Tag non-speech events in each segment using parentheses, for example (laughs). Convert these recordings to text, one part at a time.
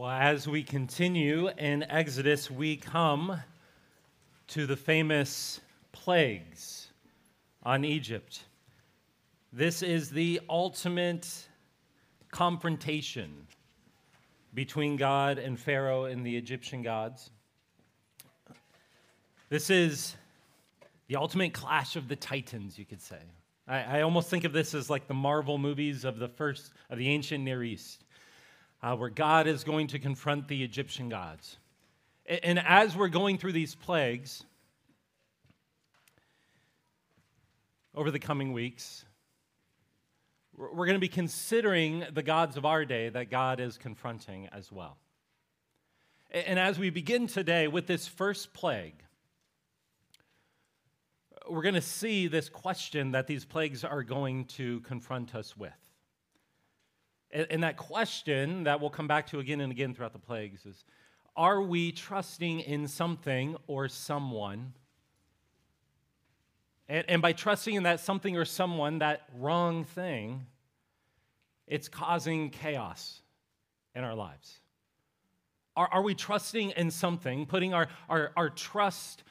Well, as we continue in Exodus, we come to the famous plagues on Egypt. This is the ultimate confrontation between God and Pharaoh and the Egyptian gods. This is the ultimate clash of the titans, you could say. I, I almost think of this as like the Marvel movies of the first of the ancient Near East, uh, where God is going to confront the Egyptian gods. And, and as we're going through these plagues over the coming weeks, we're going to be considering the gods of our day that God is confronting as well. And as we begin today with this first plague, we're going to see this question that these plagues are going to confront us with. And, that question that we'll come back to again and again throughout the plagues is Are we trusting in something or someone? And, and by trusting in that something or someone, that wrong thing, it's causing chaos in our lives. Are, are we trusting in something, putting our, our, our trust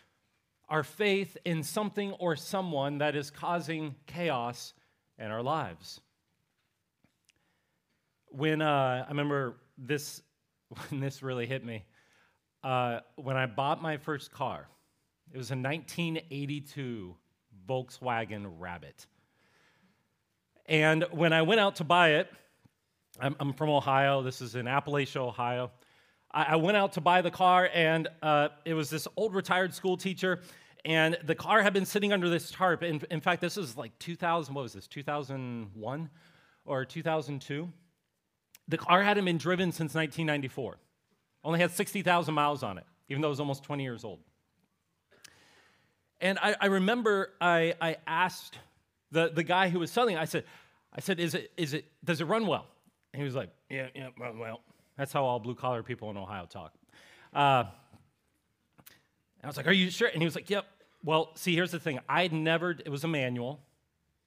our faith in something or someone that is causing chaos in our lives. When uh, I remember this, (laughs) when this really hit me, uh, when I bought my first car, it was a 1982 Volkswagen Rabbit. And when I went out to buy it, I'm, I'm from Ohio, this is in Appalachia, Ohio. I, I went out to buy the car, and uh, it was this old retired school teacher and the car had been sitting under this tarp. In, in fact, this is like 2000, what was this, 2001 or 2002? The car hadn't been driven since 1994. Only had 60,000 miles on it, even though it was almost 20 years old. And I, I remember I, I asked the, the guy who was selling it, I said, I said, is it, is it, does it run well? And he was like, yeah, yeah, run well. That's how all blue collar people in Ohio talk. Uh, I was like, Are you sure? And he was like, Yep. Well, see, here's the thing. I'd never, it was a manual,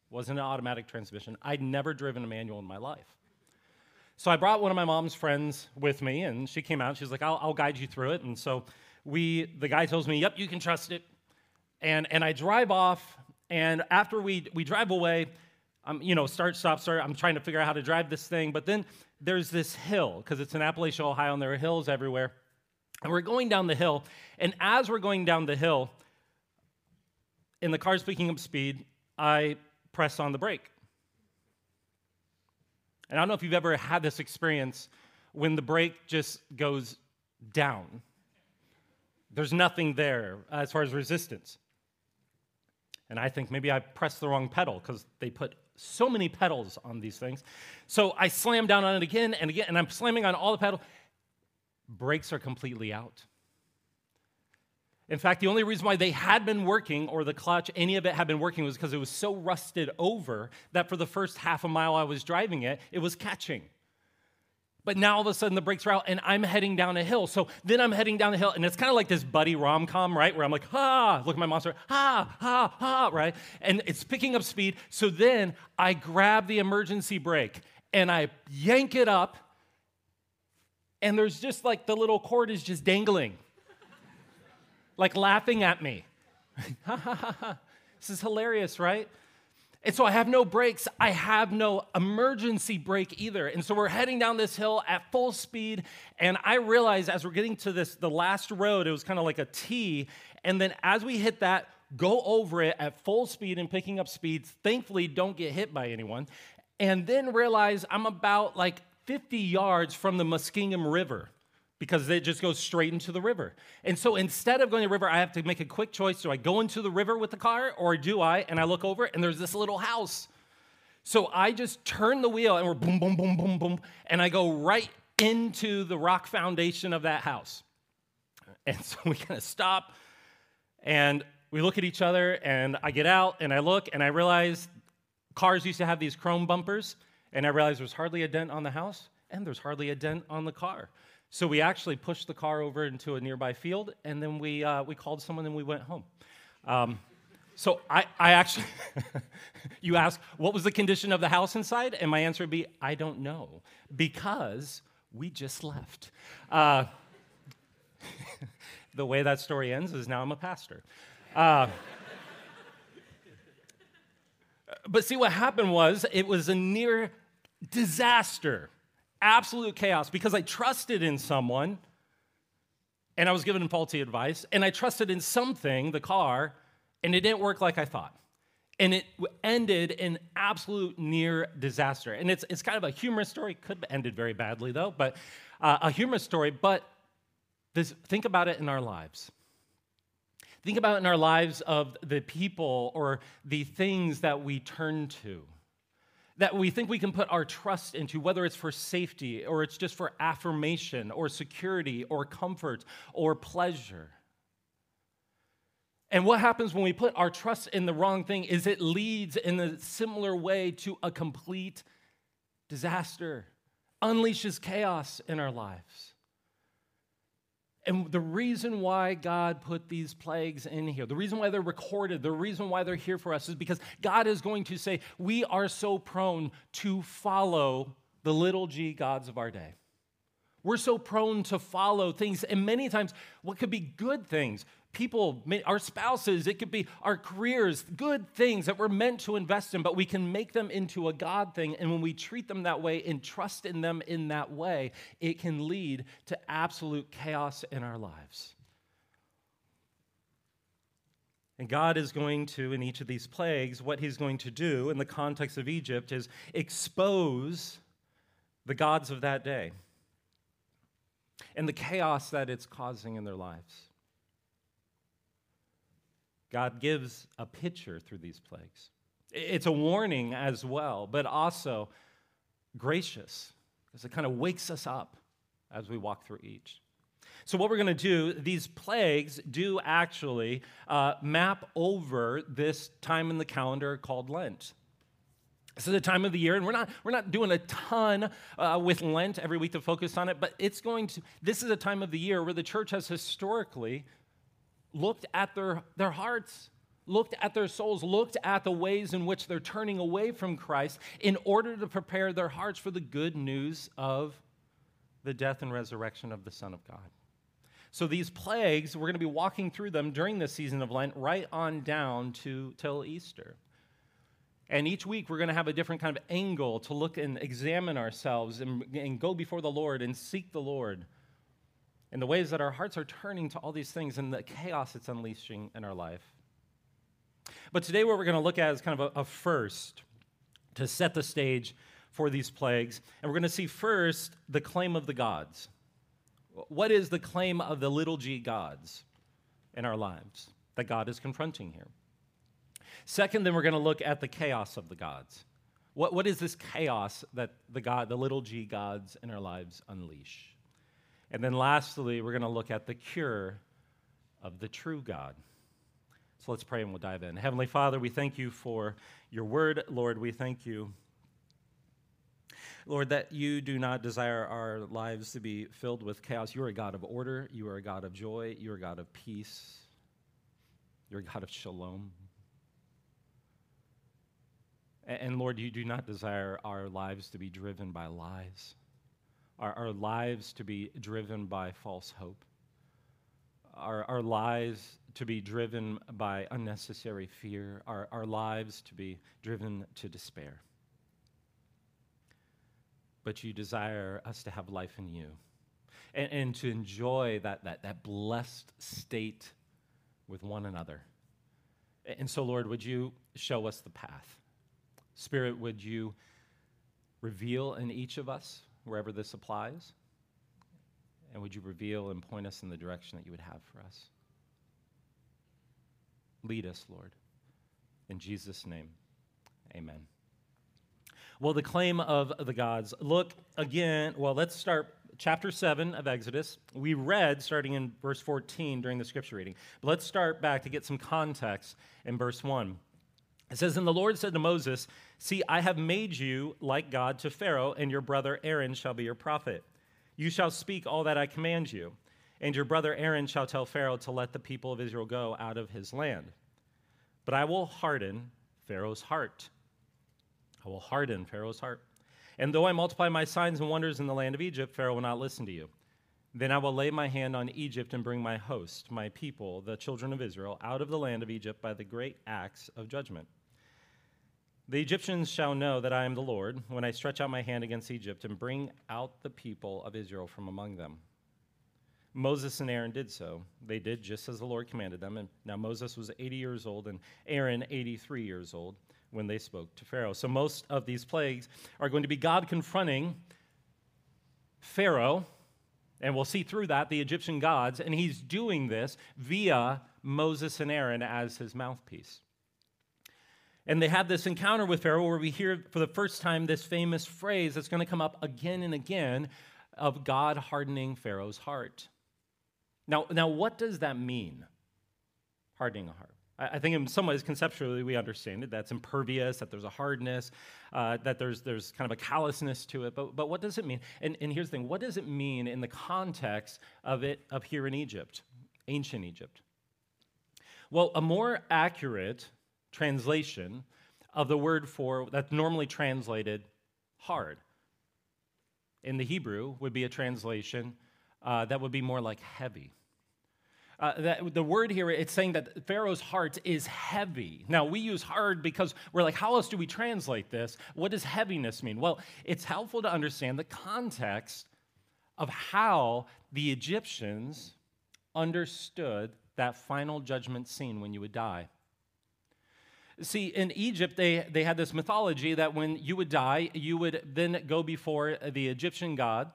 wasn't an automatic transmission. I'd never driven a manual in my life. So I brought one of my mom's friends with me, and she came out. She's like, I'll, I'll guide you through it. And so we, the guy tells me, Yep, you can trust it. And, and I drive off, and after we, we drive away, I'm, you know, start, stop, start. I'm trying to figure out how to drive this thing. But then there's this hill, because it's in Appalachia, Ohio, and there are hills everywhere. And we're going down the hill. And as we're going down the hill, and the car's picking up speed, I press on the brake. And I don't know if you've ever had this experience when the brake just goes down. There's nothing there as far as resistance. And I think maybe I pressed the wrong pedal because they put so many pedals on these things. So I slam down on it again and again, and I'm slamming on all the pedals brakes are completely out. In fact, the only reason why they had been working, or the clutch, any of it had been working, was because it was so rusted over that for the first half a mile I was driving it, it was catching. But now all of a sudden the brakes are out and I'm heading down a hill. So then I'm heading down the hill and it's kind of like this buddy rom com, right? Where I'm like, ha, look at my monster, ha, ha, ha, right? And it's picking up speed. So then I grab the emergency brake and I yank it up and there's just like the little cord is just dangling, like laughing at me. (laughs) this is hilarious, right? And so I have no brakes. I have no emergency brake either. And so we're heading down this hill at full speed. And I realize as we're getting to this, the last road, it was kind of like a T. And then as we hit that, go over it at full speed and picking up speeds. Thankfully, don't get hit by anyone. And then realize I'm about like 50 yards from the Muskingum River because it just goes straight into the river. And so instead of going to the river, I have to make a quick choice. Do I go into the river with the car or do I? And I look over and there's this little house. So I just turn the wheel and we're boom, boom, boom, boom, boom. And I go right into the rock foundation of that house. And so we kind of stop and we look at each other and I get out and I look and I realize cars used to have these chrome bumpers and I realize there's hardly a dent on the house and there's hardly a dent on the car. So we actually pushed the car over into a nearby field and then we, uh, we called someone and we went home. Um, so I, I actually, (laughs) you ask, what was the condition of the house inside? And my answer would be, I don't know. Because we just left. Uh, (laughs) the way that story ends is now I'm a pastor. Uh, (laughs) but see, what happened was it was a near disaster, absolute chaos, because I trusted in someone and I was given faulty advice, and I trusted in something, the car, and it didn't work like I thought. And it ended in absolute near disaster. And it's, it's kind of a humorous story. Could have ended very badly, though, but uh, a humorous story. But this, think about it in our lives. Think about it in our lives of the people or the things that we turn to, that we think we can put our trust into, whether it's for safety or it's just for affirmation or security or comfort or pleasure. And what happens when we put our trust in the wrong thing is it leads in a similar way to a complete disaster, unleashes chaos in our lives. And the reason why God put these plagues in here, the reason why they're recorded, the reason why they're here for us is because God is going to say, we are so prone to follow the little g gods of our day. We're so prone to follow things, and many times what could be good things, people, our spouses, it could be our careers, good things that we're meant to invest in, but we can make them into a God thing. And when we treat them that way and trust in them in that way, it can lead to absolute chaos in our lives. And God is going to, in each of these plagues, what He's going to do in the context of Egypt is expose the gods of that day and the chaos that it's causing in their lives. God gives a picture through these plagues. It's a warning as well, but also gracious, because it kind of wakes us up as we walk through each. So, what we're going to do, these plagues do actually uh, map over this time in the calendar called Lent. This is the time of the year, and we're not, we're not doing a ton uh, with Lent every week to focus on it, but it's going to, this is a time of the year where the church has historically looked at their, their hearts, looked at their souls, looked at the ways in which they're turning away from Christ in order to prepare their hearts for the good news of the death and resurrection of the Son of God. So these plagues, we're going to be walking through them during the season of Lent, right on down to till Easter. And each week we're going to have a different kind of angle to look and examine ourselves and, and go before the Lord and seek the Lord in the ways that our hearts are turning to all these things and the chaos it's unleashing in our life. But today, what we're going to look at is kind of a, a first to set the stage for these plagues. And we're going to see first the claim of the gods. What is the claim of the little g gods in our lives that God is confronting here? Second, then we're going to look at the chaos of the gods. What, what is this chaos that the God, the little g gods in our lives unleash? And then lastly, we're going to look at the cure of the true God. So let's pray and we'll dive in. Heavenly Father, we thank you for your word. Lord, we thank you. Lord, that you do not desire our lives to be filled with chaos. You are a God of order. You are a God of joy. You are a God of peace. You're a God of shalom. And Lord, you do not desire our lives to be driven by lies our, our lives to be driven by false hope, our, our lives to be driven by unnecessary fear, our, our lives to be driven to despair. But you desire us to have life in you and, and to enjoy that, that, that blessed state with one another. And so, Lord, would you show us the path? Spirit, would you reveal in each of us wherever this applies? And would you reveal and point us in the direction that you would have for us? Lead us, Lord. In Jesus' name, amen. Well, the claim of the gods. Look again, well, let's start chapter 7 of Exodus. We read starting in verse 14 during the scripture reading. But let's start back to get some context in verse 1. It says, And the Lord said to Moses, See, I have made you like God to Pharaoh, and your brother Aaron shall be your prophet. You shall speak all that I command you, and your brother Aaron shall tell Pharaoh to let the people of Israel go out of his land. But I will harden Pharaoh's heart. I will harden Pharaoh's heart And though I multiply my signs and wonders in the land of Egypt, Pharaoh will not listen to you. Then I will lay my hand on Egypt and bring my host, my people, the children of Israel, out of the land of Egypt by the great acts of judgment. The Egyptians shall know that I am the Lord when I stretch out my hand against Egypt and bring out the people of Israel from among them. Moses and Aaron did so. They did just as the Lord commanded them. And now Moses was 80 years old and Aaron 83 years old when they spoke to Pharaoh. So most of these plagues are going to be God confronting Pharaoh, and we'll see through that the Egyptian gods, and he's doing this via Moses and Aaron as his mouthpiece. And they have this encounter with Pharaoh where we hear for the first time this famous phrase that's going to come up again and again of God hardening Pharaoh's heart. Now, now what does that mean? Hardening a heart. I think in some ways, conceptually, we understand it. That's impervious, that there's a hardness, uh, that there's, there's kind of a callousness to it. But, but what does it mean? And, and here's the thing what does it mean in the context of it of here in Egypt, ancient Egypt? Well, a more accurate translation of the word for that's normally translated hard in the Hebrew would be a translation uh, that would be more like heavy. Uh, that, the word here, it's saying that Pharaoh's heart is heavy. Now, we use hard because we're like, how else do we translate this? What does heaviness mean? Well, it's helpful to understand the context of how the Egyptians understood that final judgment scene when you would die. See, in Egypt, they, they had this mythology that when you would die, you would then go before the Egyptian god.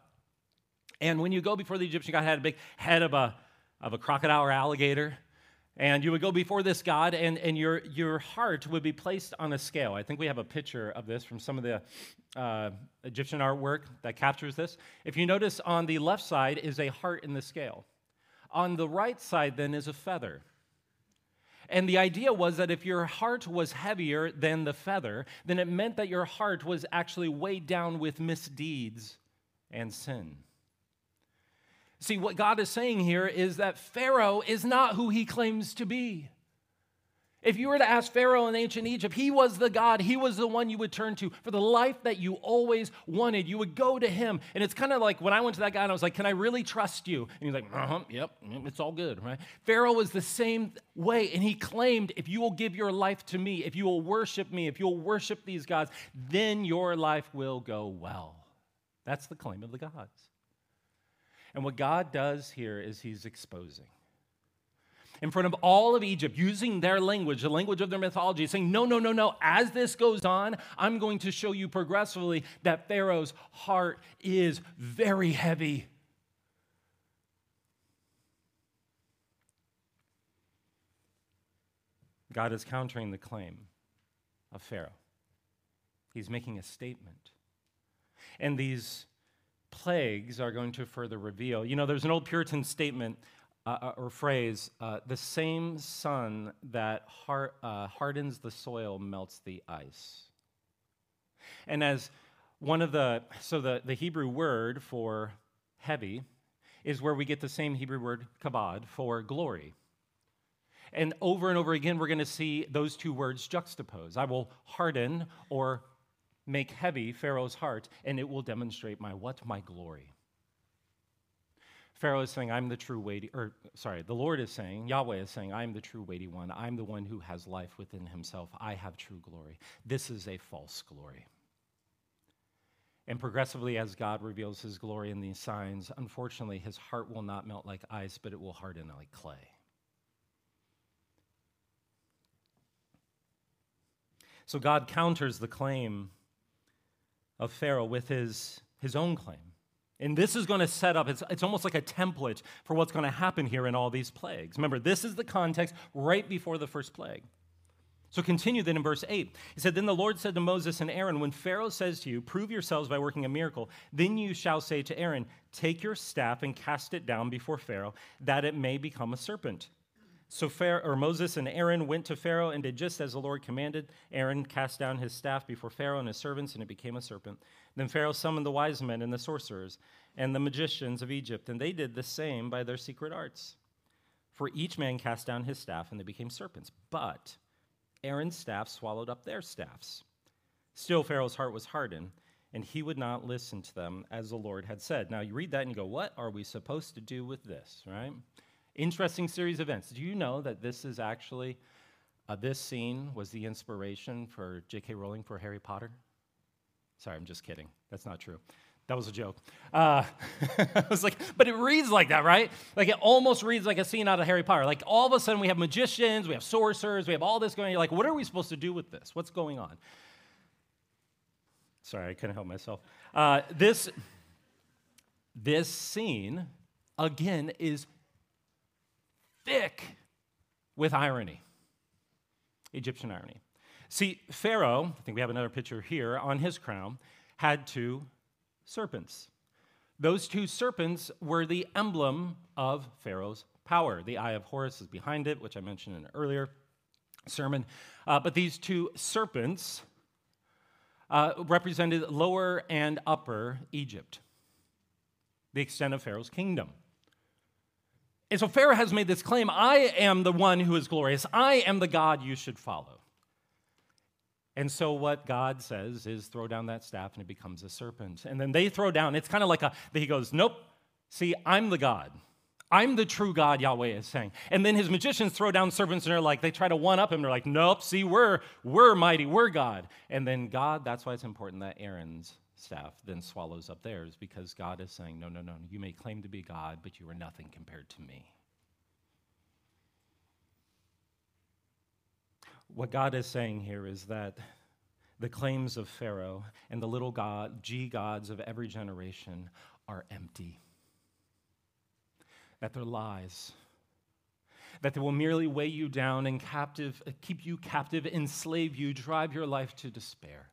And when you go before the Egyptian god, had a big head of a of a crocodile or alligator. And you would go before this God, and, and your, your heart would be placed on a scale. I think we have a picture of this from some of the uh, Egyptian artwork that captures this. If you notice, on the left side is a heart in the scale. On the right side, then, is a feather. And the idea was that if your heart was heavier than the feather, then it meant that your heart was actually weighed down with misdeeds and sin. See, what God is saying here is that Pharaoh is not who he claims to be. If you were to ask Pharaoh in ancient Egypt, he was the God, he was the one you would turn to for the life that you always wanted. You would go to him. And it's kind of like when I went to that guy and I was like, Can I really trust you? And he's like, Uh huh, yep, it's all good, right? Pharaoh was the same way. And he claimed, If you will give your life to me, if you will worship me, if you'll worship these gods, then your life will go well. That's the claim of the gods. And what God does here is he's exposing. In front of all of Egypt, using their language, the language of their mythology, saying, No, no, no, no. As this goes on, I'm going to show you progressively that Pharaoh's heart is very heavy. God is countering the claim of Pharaoh. He's making a statement. And these plagues are going to further reveal. You know, there's an old Puritan statement uh, uh, or phrase uh, the same sun that uh, hardens the soil melts the ice. And as one of the, so the, the Hebrew word for heavy is where we get the same Hebrew word kabod for glory. And over and over again, we're going to see those two words juxtaposed. I will harden or make heavy Pharaoh's heart, and it will demonstrate my what? My glory. Pharaoh is saying, I'm the true weighty, or sorry, the Lord is saying, Yahweh is saying, I'm the true weighty one. I'm the one who has life within himself. I have true glory. This is a false glory. And progressively, as God reveals his glory in these signs, unfortunately, his heart will not melt like ice, but it will harden like clay. So God counters the claim of Pharaoh with his, his own claim. And this is going to set up, it's, it's almost like a template for what's going to happen here in all these plagues. Remember, this is the context right before the first plague. So continue then in verse 8. He said, Then the Lord said to Moses and Aaron, When Pharaoh says to you, Prove yourselves by working a miracle, then you shall say to Aaron, Take your staff and cast it down before Pharaoh, that it may become a serpent. So Pharaoh, or Moses and Aaron went to Pharaoh and did just as the Lord commanded. Aaron cast down his staff before Pharaoh and his servants, and it became a serpent. Then Pharaoh summoned the wise men and the sorcerers and the magicians of Egypt, and they did the same by their secret arts. For each man cast down his staff, and they became serpents. But Aaron's staff swallowed up their staffs. Still, Pharaoh's heart was hardened, and he would not listen to them as the Lord had said. Now, you read that and you go, What are we supposed to do with this, right? Interesting series of events. Do you know that this is actually, uh, this scene was the inspiration for J.K. Rowling for Harry Potter? Sorry, I'm just kidding. That's not true. That was a joke. Uh, (laughs) I was like, but it reads like that, right? Like it almost reads like a scene out of Harry Potter. Like all of a sudden we have magicians, we have sorcerers, we have all this going. You're like, what are we supposed to do with this? What's going on? Sorry, I couldn't help myself. Uh, this, this scene, again, is thick with irony, Egyptian irony. See, Pharaoh, I think we have another picture here, on his crown, had two serpents. Those two serpents were the emblem of Pharaoh's power. The eye of Horus is behind it, which I mentioned in an earlier sermon. Uh, but these two serpents uh, represented lower and upper Egypt, the extent of Pharaoh's kingdom. And so Pharaoh has made this claim I am the one who is glorious, I am the God you should follow. And so what God says is throw down that staff and it becomes a serpent. And then they throw down, it's kind of like a, he goes, nope, see, I'm the God. I'm the true God, Yahweh is saying. And then his magicians throw down serpents and they're like, they try to one up him. They're like, nope, see, we're, we're mighty, we're God. And then God, that's why it's important that Aaron's staff then swallows up theirs because God is saying, no, no, no, you may claim to be God, but you are nothing compared to me. What God is saying here is that the claims of Pharaoh and the little god, G gods of every generation are empty that they're lies, that they will merely weigh you down and captive, keep you captive, enslave you, drive your life to despair.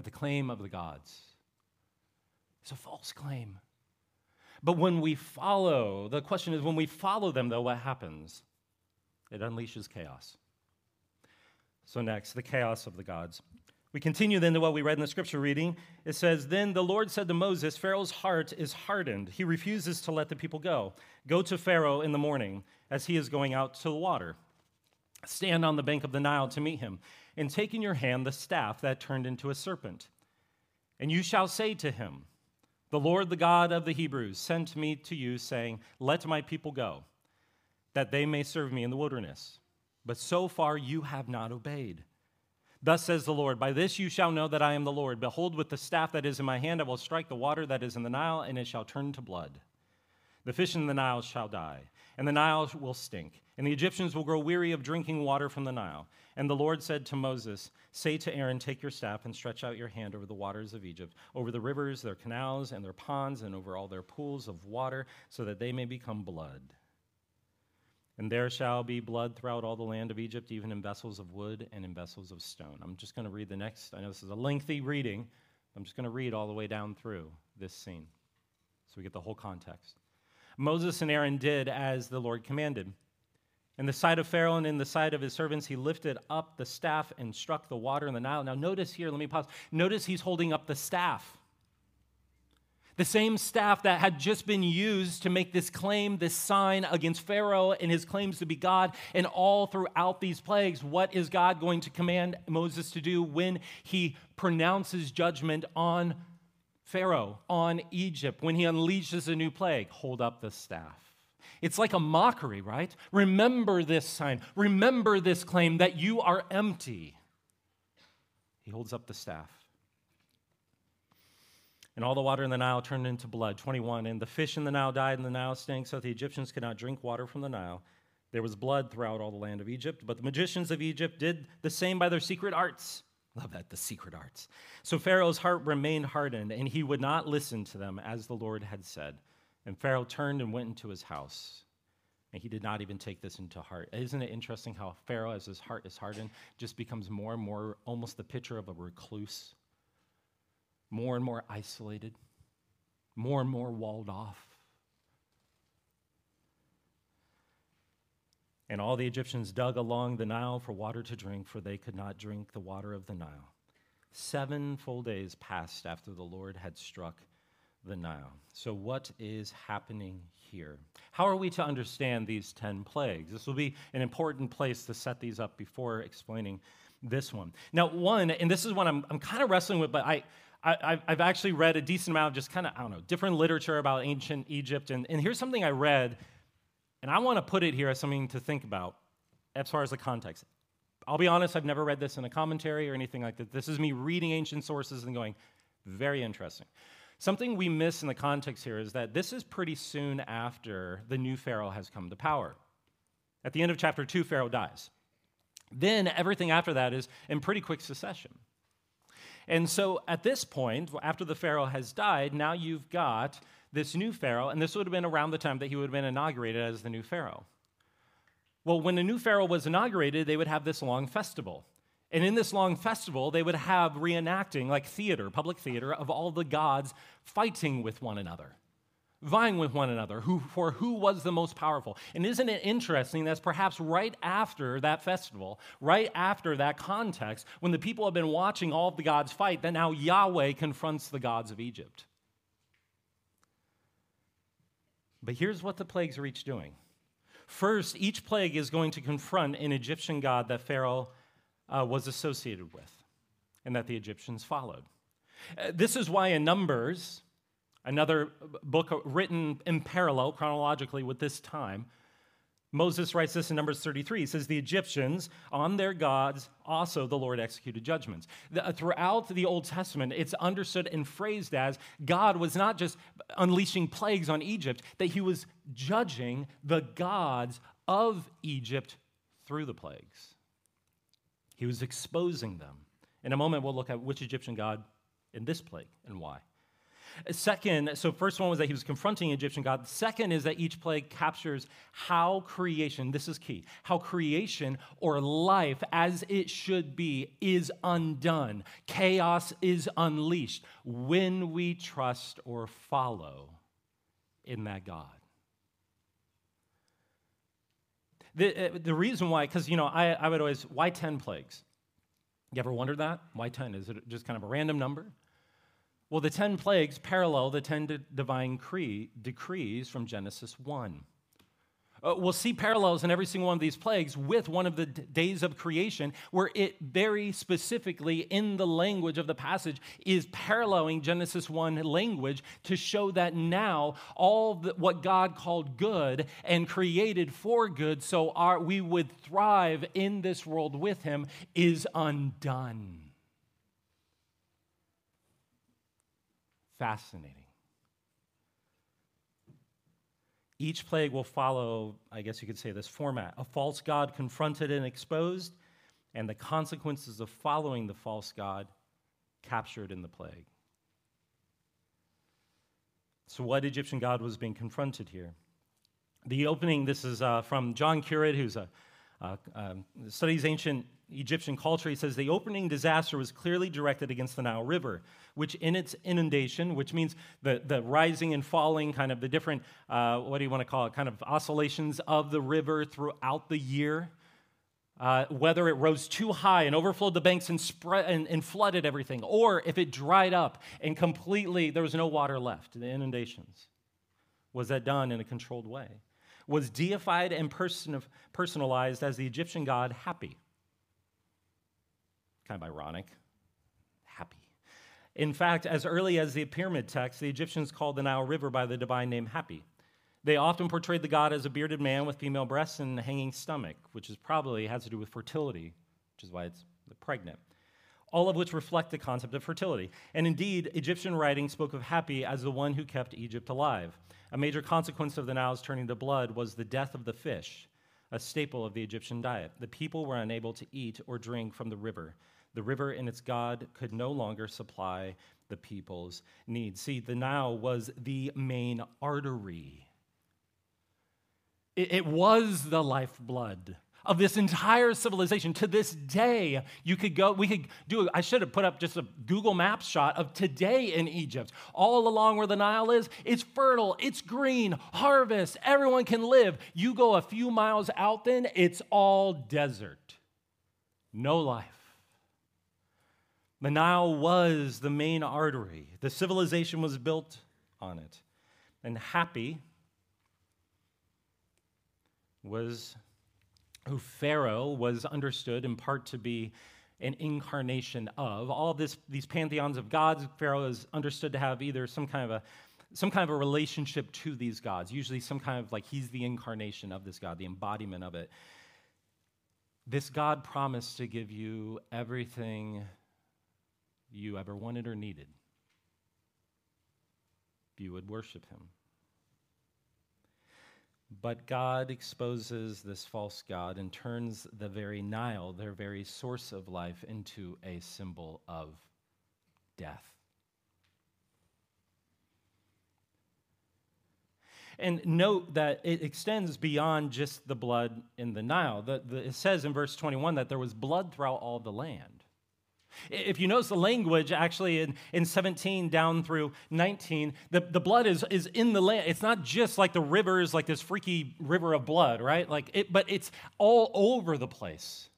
That the claim of the gods is a false claim. But when we follow, the question is when we follow them, though, what happens? It unleashes chaos. So, next, the chaos of the gods. We continue then to what we read in the scripture reading. It says, Then the Lord said to Moses, Pharaoh's heart is hardened. He refuses to let the people go. Go to Pharaoh in the morning as he is going out to the water. Stand on the bank of the Nile to meet him, and take in your hand the staff that turned into a serpent. And you shall say to him, The Lord, the God of the Hebrews, sent me to you, saying, Let my people go, that they may serve me in the wilderness. But so far you have not obeyed. Thus says the Lord, By this you shall know that I am the Lord. Behold, with the staff that is in my hand, I will strike the water that is in the Nile, and it shall turn to blood. The fish in the Nile shall die, and the Nile will stink, and the Egyptians will grow weary of drinking water from the Nile. And the Lord said to Moses, Say to Aaron, Take your staff and stretch out your hand over the waters of Egypt, over the rivers, their canals, and their ponds, and over all their pools of water, so that they may become blood. And there shall be blood throughout all the land of Egypt, even in vessels of wood and in vessels of stone. I'm just going to read the next. I know this is a lengthy reading. I'm just going to read all the way down through this scene so we get the whole context. Moses and Aaron did as the Lord commanded. In the sight of Pharaoh and in the sight of his servants, he lifted up the staff and struck the water in the Nile. Now, notice here, let me pause. Notice he's holding up the staff. The same staff that had just been used to make this claim, this sign against Pharaoh and his claims to be God, and all throughout these plagues, what is God going to command Moses to do when he pronounces judgment on Pharaoh, on Egypt, when he unleashes a new plague? Hold up the staff. It's like a mockery, right? Remember this sign. Remember this claim that you are empty. He holds up the staff. And all the water in the Nile turned into blood. 21. And the fish in the Nile died, and the Nile stank, so the Egyptians could not drink water from the Nile. There was blood throughout all the land of Egypt, but the magicians of Egypt did the same by their secret arts. Love that, the secret arts. So Pharaoh's heart remained hardened, and he would not listen to them as the Lord had said. And Pharaoh turned and went into his house. And he did not even take this into heart. Isn't it interesting how Pharaoh, as his heart is hardened, just becomes more and more almost the picture of a recluse? more and more isolated, more and more walled off. And all the Egyptians dug along the Nile for water to drink, for they could not drink the water of the Nile. Seven full days passed after the Lord had struck the Nile. So, what is happening here? How are we to understand these 10 plagues? This will be an important place to set these up before explaining this one. Now, one, and this is one I'm, I'm kind of wrestling with, but I, I, have actually read a decent amount of just kind of, I don't know, different literature about ancient Egypt. And, and here's something I read, and I want to put it here as something to think about as far as the context. I'll be honest, I've never read this in a commentary or anything like that. This is me reading ancient sources and going, very interesting. Something we miss in the context here is that this is pretty soon after the new Pharaoh has come to power. At the end of chapter 2, Pharaoh dies. Then everything after that is in pretty quick succession. And so at this point, after the Pharaoh has died, now you've got this new Pharaoh, and this would have been around the time that he would have been inaugurated as the new Pharaoh. Well, when the new Pharaoh was inaugurated, they would have this long festival. And in this long festival, they would have reenacting, like theater, public theater, of all the gods fighting with one another vying with one another who, for who was the most powerful. And isn't it interesting that's perhaps right after that festival, right after that context, when the people have been watching all of the gods fight, that now Yahweh confronts the gods of Egypt? But here's what the plagues are each doing. First, each plague is going to confront an Egyptian god that Pharaoh uh, was associated with and that the Egyptians followed. Uh, this is why in Numbers, another book written in parallel chronologically with this time. Moses writes this in Numbers 33. He says, The Egyptians, on their gods, also the Lord executed judgments. The, uh, throughout the Old Testament, it's understood and phrased as God was not just unleashing plagues on Egypt, that he was judging the gods of Egypt through the plagues. He was exposing them. In a moment, we'll look at which Egyptian god in this plague and why. Second, so first one was that he was confronting Egyptian God. Second is that each plague captures how creation, this is key, how creation or life as it should be is undone. Chaos is unleashed when we trust or follow in that God. The, uh, the reason why, because, you know, I, I would always, why 10 plagues? You ever wondered that? Why 10? Is it just kind of a random number? Well, the 10 plagues parallel the 10 divine decrees from Genesis 1. Uh, we'll see parallels in every single one of these plagues with one of the d- days of creation, where it very specifically in the language of the passage is paralleling Genesis 1 language to show that now all the, what God called good and created for good, so our, we would thrive in this world with Him, is undone. Fascinating. Each plague will follow, I guess you could say, this format a false God confronted and exposed, and the consequences of following the false God captured in the plague. So, what Egyptian God was being confronted here? The opening, this is uh, from John Currid, who's a uh, studies ancient Egyptian culture, he says the opening disaster was clearly directed against the Nile River, which in its inundation, which means the, the rising and falling, kind of the different, uh, what do you want to call it, kind of oscillations of the river throughout the year, uh, whether it rose too high and overflowed the banks and, spread, and, and flooded everything, or if it dried up and completely there was no water left, the inundations. Was that done in a controlled way? Was deified and person, personalized as the Egyptian god Hapi Kind of ironic. Happy. In fact, as early as the pyramid text, the Egyptians called the Nile River by the divine name Hapi. They often portrayed the god as a bearded man with female breasts and a hanging stomach, which is probably has to do with fertility, which is why it's pregnant. All of which reflect the concept of fertility. And indeed, Egyptian writing spoke of Hapi as the one who kept Egypt alive. A major consequence of the Nile's turning to blood was the death of the fish, a staple of the Egyptian diet. The people were unable to eat or drink from the river. The river and its God could no longer supply the people's needs. See, the Nile was the main artery, it, it was the lifeblood of this entire civilization. To this day you could go we could do i should have put up just a google maps shot of today in egypt. All along where the nile is it's fertile it's green harvest everyone can live. You go a few miles out then it's all desert. No life the Nile was the main artery. The civilization was built on it. And Hapi was who Pharaoh was understood in part to be an incarnation of. All this, these pantheons of gods, Pharaoh is understood to have either some kind of a some kind of a relationship to these gods, usually some kind of like he's the incarnation of this God, the embodiment of it. This God promised to give you everything you ever wanted or needed you would worship him. But God exposes this false God and turns the very Nile, their very source of life, into a symbol of death. And note that it extends beyond just the blood in the Nile. The, the, it says in verse 21 that there was blood throughout all the land. If you notice the language, actually, in, in 17 down through 19, the, the blood is, is in the land. It's not just like the rivers, like this freaky river of blood, right? Like it, but it's all over the place.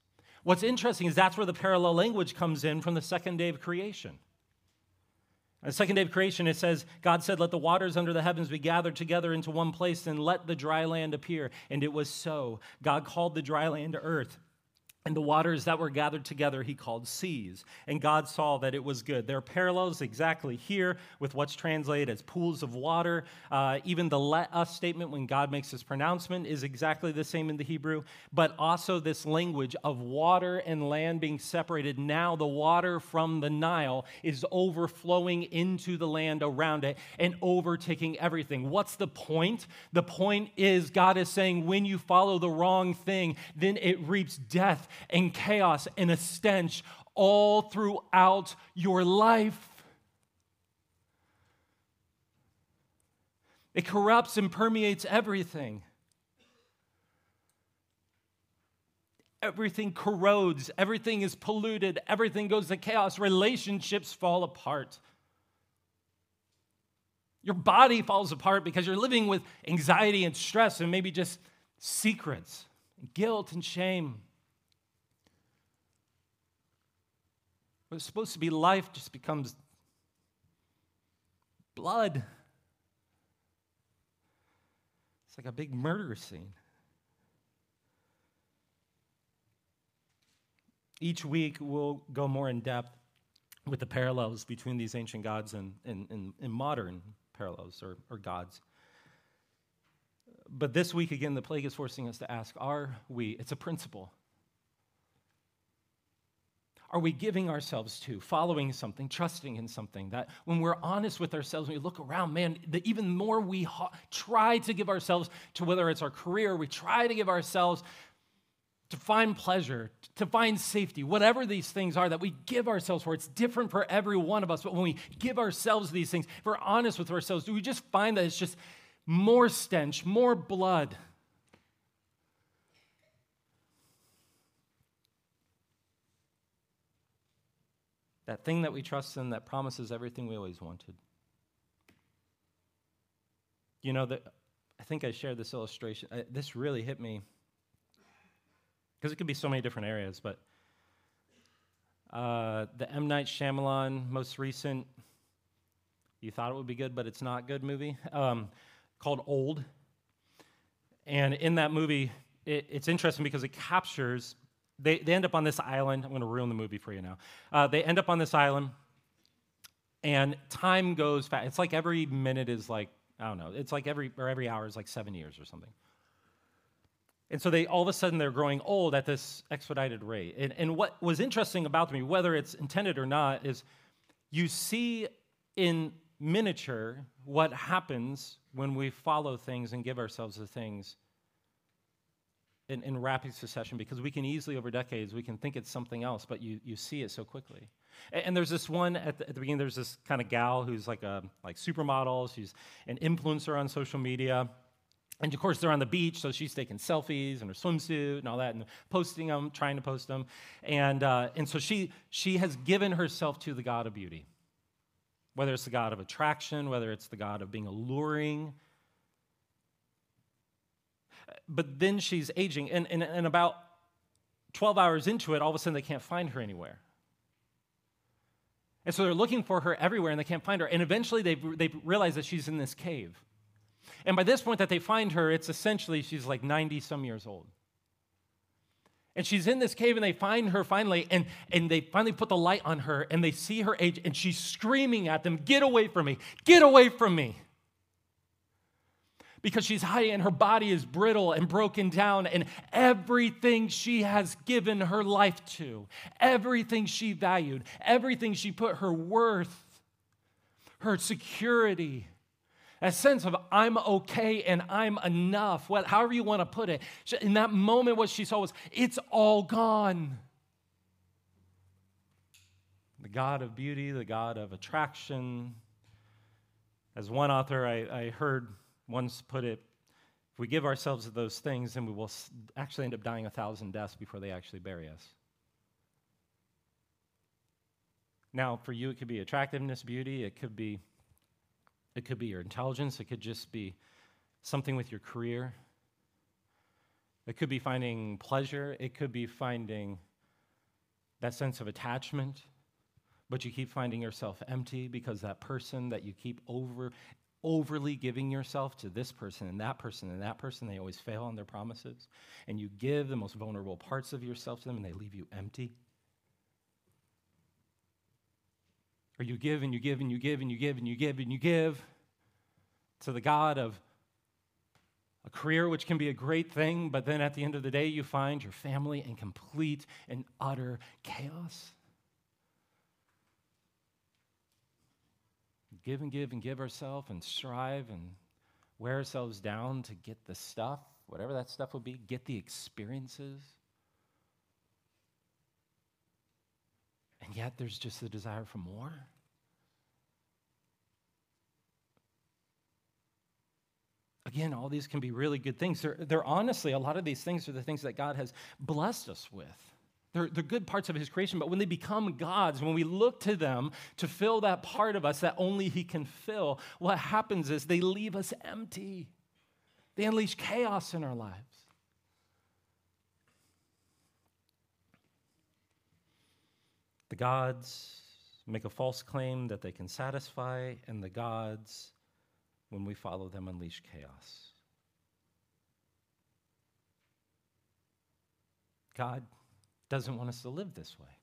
What's interesting is that's where the parallel language comes in from the second day of creation. On the second day of creation, it says, God said, Let the waters under the heavens be gathered together into one place, and let the dry land appear. And it was so. God called the dry land earth. And the waters that were gathered together he called seas. And God saw that it was good. There are parallels exactly here with what's translated as pools of water. Uh, even the let us statement when God makes his pronouncement is exactly the same in the Hebrew. But also this language of water and land being separated. Now the water from the Nile is overflowing into the land around it and overtaking everything. What's the point? The point is God is saying when you follow the wrong thing, then it reaps death and chaos and a stench all throughout your life. It corrupts and permeates everything. Everything corrodes, everything is polluted, everything goes to chaos, relationships fall apart. Your body falls apart because you're living with anxiety and stress and maybe just secrets, guilt and shame. What's supposed to be life just becomes blood. It's like a big murder scene. Each week, we'll go more in depth with the parallels between these ancient gods and, and, and, and modern parallels or, or gods. But this week, again, the plague is forcing us to ask are we, it's a principle, are we giving ourselves to, following something, trusting in something? That when we're honest with ourselves, when we look around, man, the even more we ha- try to give ourselves to whether it's our career, we try to give ourselves to find pleasure, to find safety, whatever these things are that we give ourselves for. It's different for every one of us, but when we give ourselves these things, if we're honest with ourselves, do we just find that it's just more stench, more blood? That thing that we trust in that promises everything we always wanted. You know, that I think I shared this illustration. I, this really hit me because it could be so many different areas, but uh, the M. Night Shyamalan most recent, you thought it would be good, but it's not good movie, um, called Old. And in that movie, it, it's interesting because it captures they, they end up on this island. I'm going to ruin the movie for you now. Uh, they end up on this island, and time goes fast. It's like every minute is like, I don't know, it's like every, or every hour is like seven years or something. And so they all of a sudden they're growing old at this expedited rate. And, and what was interesting about me, whether it's intended or not, is you see in miniature what happens when we follow things and give ourselves to things in, in rapid succession because we can easily, over decades, we can think it's something else, but you, you see it so quickly. And, and there's this one at the, at the, beginning, there's this kind of gal who's like a like supermodel. She's an influencer on social media. And of course, they're on the beach, so she's taking selfies in her swimsuit and all that, and posting them, trying to post them. And, uh, and so she, she has given herself to the God of beauty, whether it's the God of attraction, whether it's the God of being alluring, but then she's aging, and, and, and about 12 hours into it, all of a sudden they can't find her anywhere. And so they're looking for her everywhere and they can't find her. And eventually they, they realize that she's in this cave. And by this point that they find her, it's essentially she's like 90 some years old. And she's in this cave, and they find her finally, and, and they finally put the light on her, and they see her age, and she's screaming at them, Get away from me! Get away from me! Because she's high and her body is brittle and broken down, and everything she has given her life to, everything she valued, everything she put her worth, her security, a sense of I'm okay and I'm enough, well, however you want to put it. In that moment, what she saw was, it's all gone. The God of beauty, the God of attraction. As one author I, I heard once put it, if we give ourselves to those things, then we will actually end up dying a thousand deaths before they actually bury us. Now, for you, it could be attractiveness, beauty, it could be it could be your intelligence, it could just be something with your career. It could be finding pleasure, it could be finding that sense of attachment, but you keep finding yourself empty because that person that you keep over overly giving yourself to this person and that person and that person, they always fail on their promises, and you give the most vulnerable parts of yourself to them and they leave you empty. Or you give and you give and you give and you give and you give and you give to the God of a career, which can be a great thing, but then at the end of the day, you find your family in complete and utter chaos. Give and give and give ourselves and strive and wear ourselves down to get the stuff, whatever that stuff would be, get the experiences. And yet there's just the desire for more. Again, all these can be really good things. They're, they're honestly, a lot of these things are the things that God has blessed us with. They're, they're good parts of His creation, but when they become God's, when we look to them to fill that part of us that only He can fill, what happens is they leave us empty. They unleash chaos in our lives. The gods make a false claim that they can satisfy, and the gods when we follow them, unleash chaos. God doesn't want us to live this way.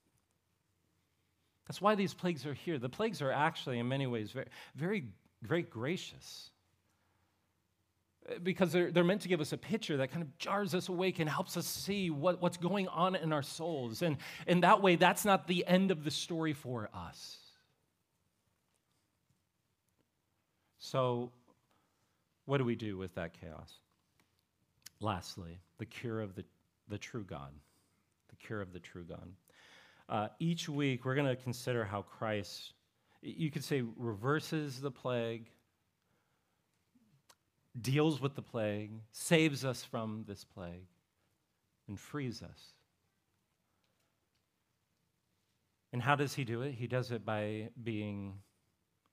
That's why these plagues are here. The plagues are actually, in many ways, very, very, very gracious. Because they're, they're meant to give us a picture that kind of jars us awake and helps us see what, what's going on in our souls. And in that way, that's not the end of the story for us. So, what do we do with that chaos? Lastly, the cure of the, the true God. Cure of the true God. Uh, each week, we're going to consider how Christ, you could say, reverses the plague, deals with the plague, saves us from this plague, and frees us. And how does he do it? He does it by being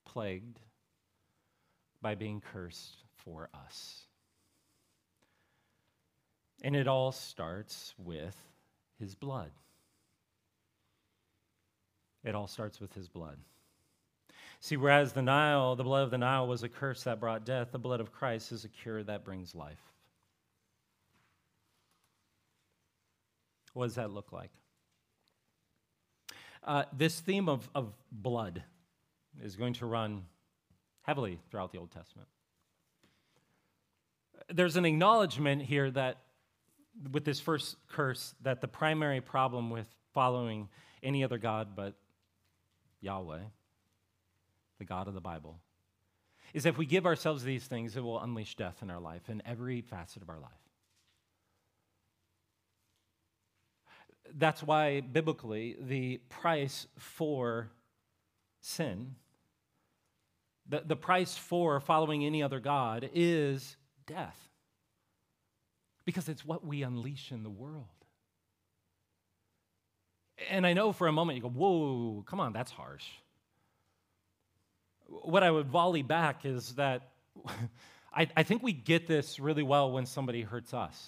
plagued, by being cursed, for us. And it all starts with his blood. It all starts with his blood. See, whereas the Nile, the blood of the Nile was a curse that brought death, the blood of Christ is a cure that brings life. What does that look like? Uh, this theme of, of blood is going to run heavily throughout the Old Testament there's an acknowledgement here that with this first curse that the primary problem with following any other God but Yahweh, the God of the Bible, is if we give ourselves these things, it will unleash death in our life, in every facet of our life. That's why, biblically, the price for sin, the, the price for following any other God is death because it's what we unleash in the world. And I know for a moment you go, whoa, come on, that's harsh. What I would volley back is that (laughs) I, I think we get this really well when somebody hurts us.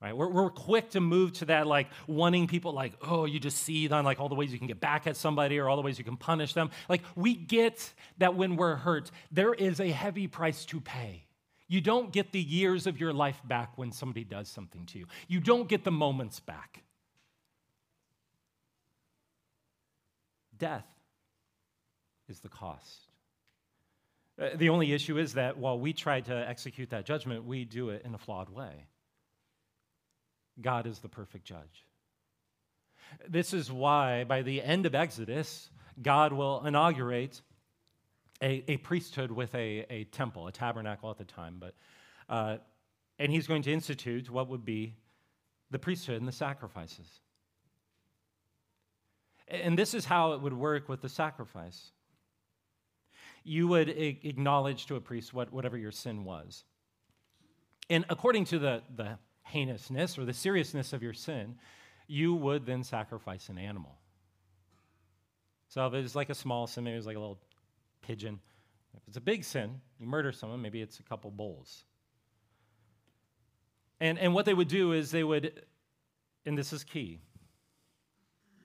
Right? We're, we're quick to move to that, like wanting people, like, oh, you just see on like all the ways you can get back at somebody or all the ways you can punish them. Like, we get that when we're hurt, there is a heavy price to pay. You don't get the years of your life back when somebody does something to you. You don't get the moments back. Death is the cost. Uh, the only issue is that while we try to execute that judgment, we do it in a flawed way. God is the perfect judge. This is why, by the end of Exodus, God will inaugurate a, a priesthood with a, a temple, a tabernacle at the time, but, uh, and he's going to institute what would be the priesthood and the sacrifices. And this is how it would work with the sacrifice. You would acknowledge to a priest what, whatever your sin was. And according to the, the heinousness or the seriousness of your sin, you would then sacrifice an animal. So if it was like a small sin, maybe it's like a little pigeon. If it's a big sin, you murder someone, maybe it's a couple bulls. And, and what they would do is they would, and this is key,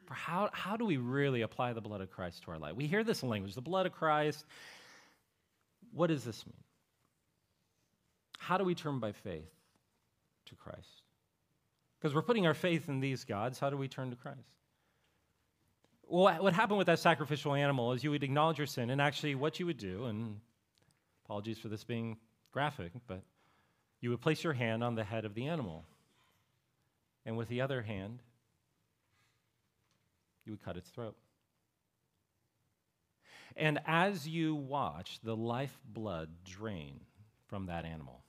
for how, how do we really apply the blood of Christ to our life? We hear this language, the blood of Christ. What does this mean? How do we turn by faith to Christ? Because we're putting our faith in these gods. How do we turn to Christ? Well, what happened with that sacrificial animal is you would acknowledge your sin, and actually, what you would do, and apologies for this being graphic, but you would place your hand on the head of the animal. And with the other hand, you would cut its throat. And as you watch the lifeblood drain from that animal,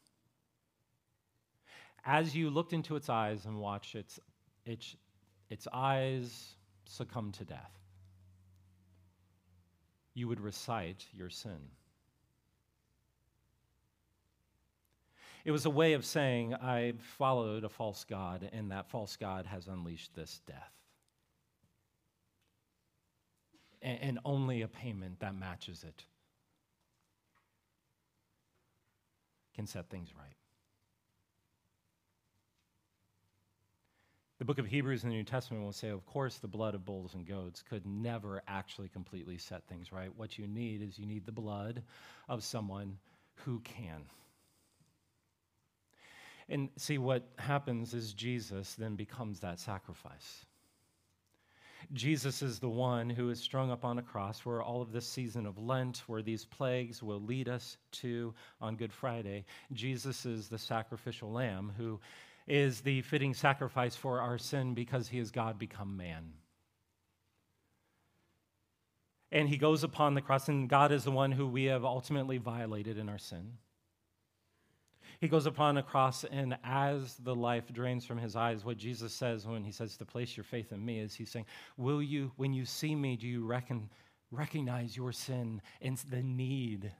as you looked into its eyes and watched its, its, its eyes succumb to death, you would recite your sin. It was a way of saying, I followed a false God, and that false God has unleashed this death. And, only a payment that matches it can set things right. The book of Hebrews in the New Testament will say, of course, the blood of bulls and goats could never actually completely set things right. What you need is you need the blood of someone who can. And see, what happens is Jesus then becomes that sacrifice. Jesus is the one who is strung up on a cross where all of this season of Lent, where these plagues will lead us to on Good Friday. Jesus is the sacrificial lamb who is the fitting sacrifice for our sin because he is God become man. And he goes upon the cross, and God is the one who we have ultimately violated in our sin. He goes upon a cross, and as the life drains from his eyes, what Jesus says when he says to place your faith in me is he's saying, Will you, when you see me, do you reckon, recognize your sin and the need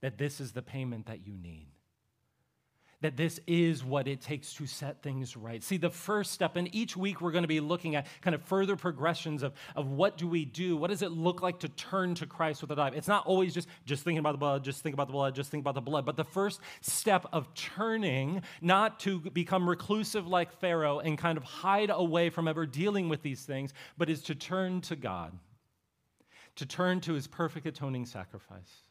that this is the payment that you need? That this is what it takes to set things right. See, the first step, and each week we're going to be looking at kind of further progressions of, of what do we do? What does it look like to turn to Christ with a dive? It's not always just, just thinking about the blood, just think about the blood, just think about the blood. But the first step of turning, not to become reclusive like Pharaoh and kind of hide away from ever dealing with these things, but is to turn to God, to turn to his perfect atoning sacrifice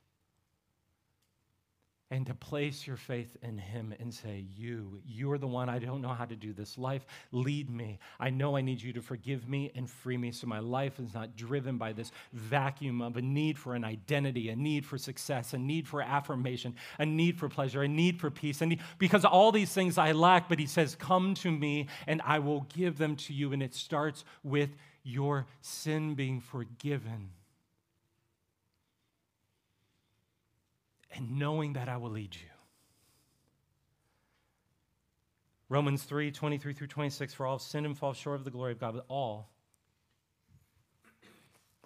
and to place your faith in him and say, You, you're the one. I don't know how to do this life. Lead me. I know I need you to forgive me and free me so my life is not driven by this vacuum of a need for an identity, a need for success, a need for affirmation, a need for pleasure, a need for peace. And because all these things I lack, but he says, Come to me and I will give them to you. And it starts with your sin being forgiven and knowing that I will lead you. Romans 3 23 through 26 For all sin and fall short of the glory of God, but all,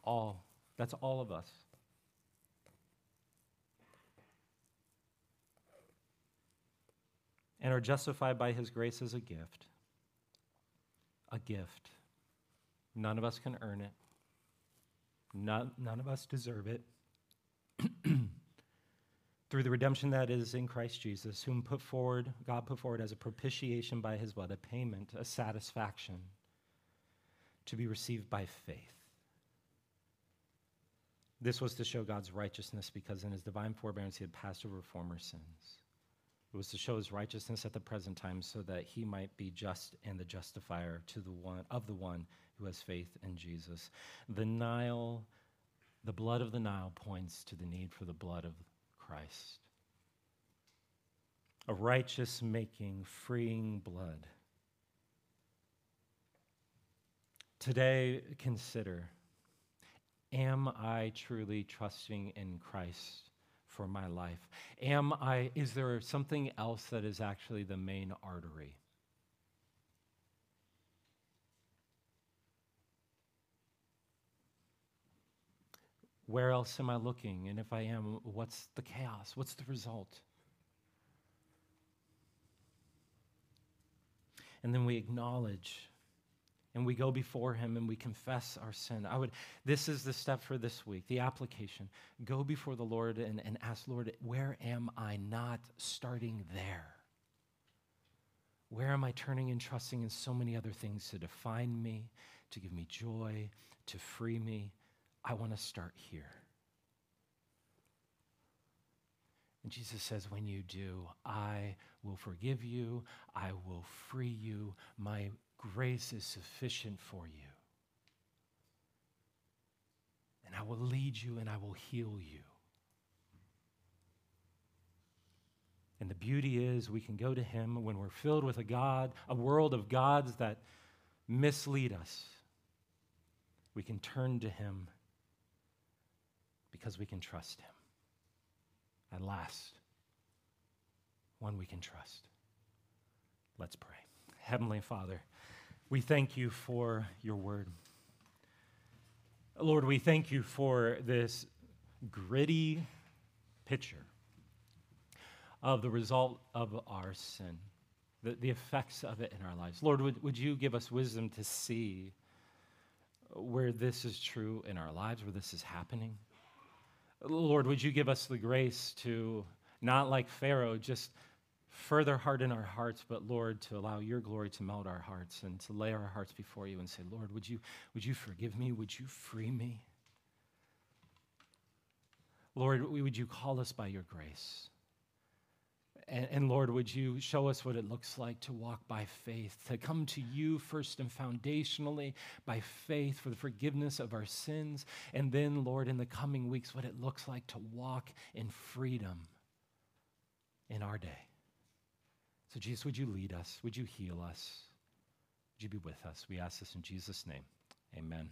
all, that's all of us. And are justified by his grace as a gift. A gift. None of us can earn it, none, none of us deserve it. (clears throat) through the redemption that is in Christ Jesus, whom put forward, God put forward as a propitiation by his blood, a payment, a satisfaction to be received by faith. This was to show God's righteousness because in his divine forbearance he had passed over former sins. It was to show his righteousness at the present time so that he might be just and the justifier to the one of the one who has faith in Jesus. The Nile, the blood of the Nile points to the need for the blood of Christ. A righteous making, freeing blood. Today, consider Am I truly trusting in Christ for my life? Am I, is there something else that is actually the main artery? Where else am I looking? And if I am, what's the chaos? What's the result? And then we acknowledge and we go before him and we confess our sin. I would this is the step for this week, the application. Go before the Lord and, and ask, Lord, where am I not starting there? Where am I turning and trusting in so many other things to define me, to give me joy, to free me? I want to start here. And Jesus says, When you do, I will forgive you, I will free you, my grace is sufficient for you. And I will lead you and I will heal you. And the beauty is we can go to him when we're filled with a God, a world of gods that mislead us. We can turn to him because we can trust him. At last, one we can trust. Let's pray. Heavenly Father, we thank you for your word. Lord, we thank you for this gritty picture of the result of our sin, the, the effects of it in our lives. Lord, would, would you give us wisdom to see where this is true in our lives, where this is happening? Lord, would you give us the grace to, not like Pharaoh, just further harden our hearts, but Lord, to allow your glory to melt our hearts and to lay our hearts before you and say, Lord, would you, would you forgive me? Would you free me? Lord, would you call us by your grace? And, and, Lord, would you show us what it looks like to walk by faith, to come to you first and foundationally by faith for the forgiveness of our sins. And then, Lord, in the coming weeks, what it looks like to walk in freedom in our day. So, Jesus, would you lead us? Would you heal us? Would you be with us? We ask this in Jesus' name. Amen.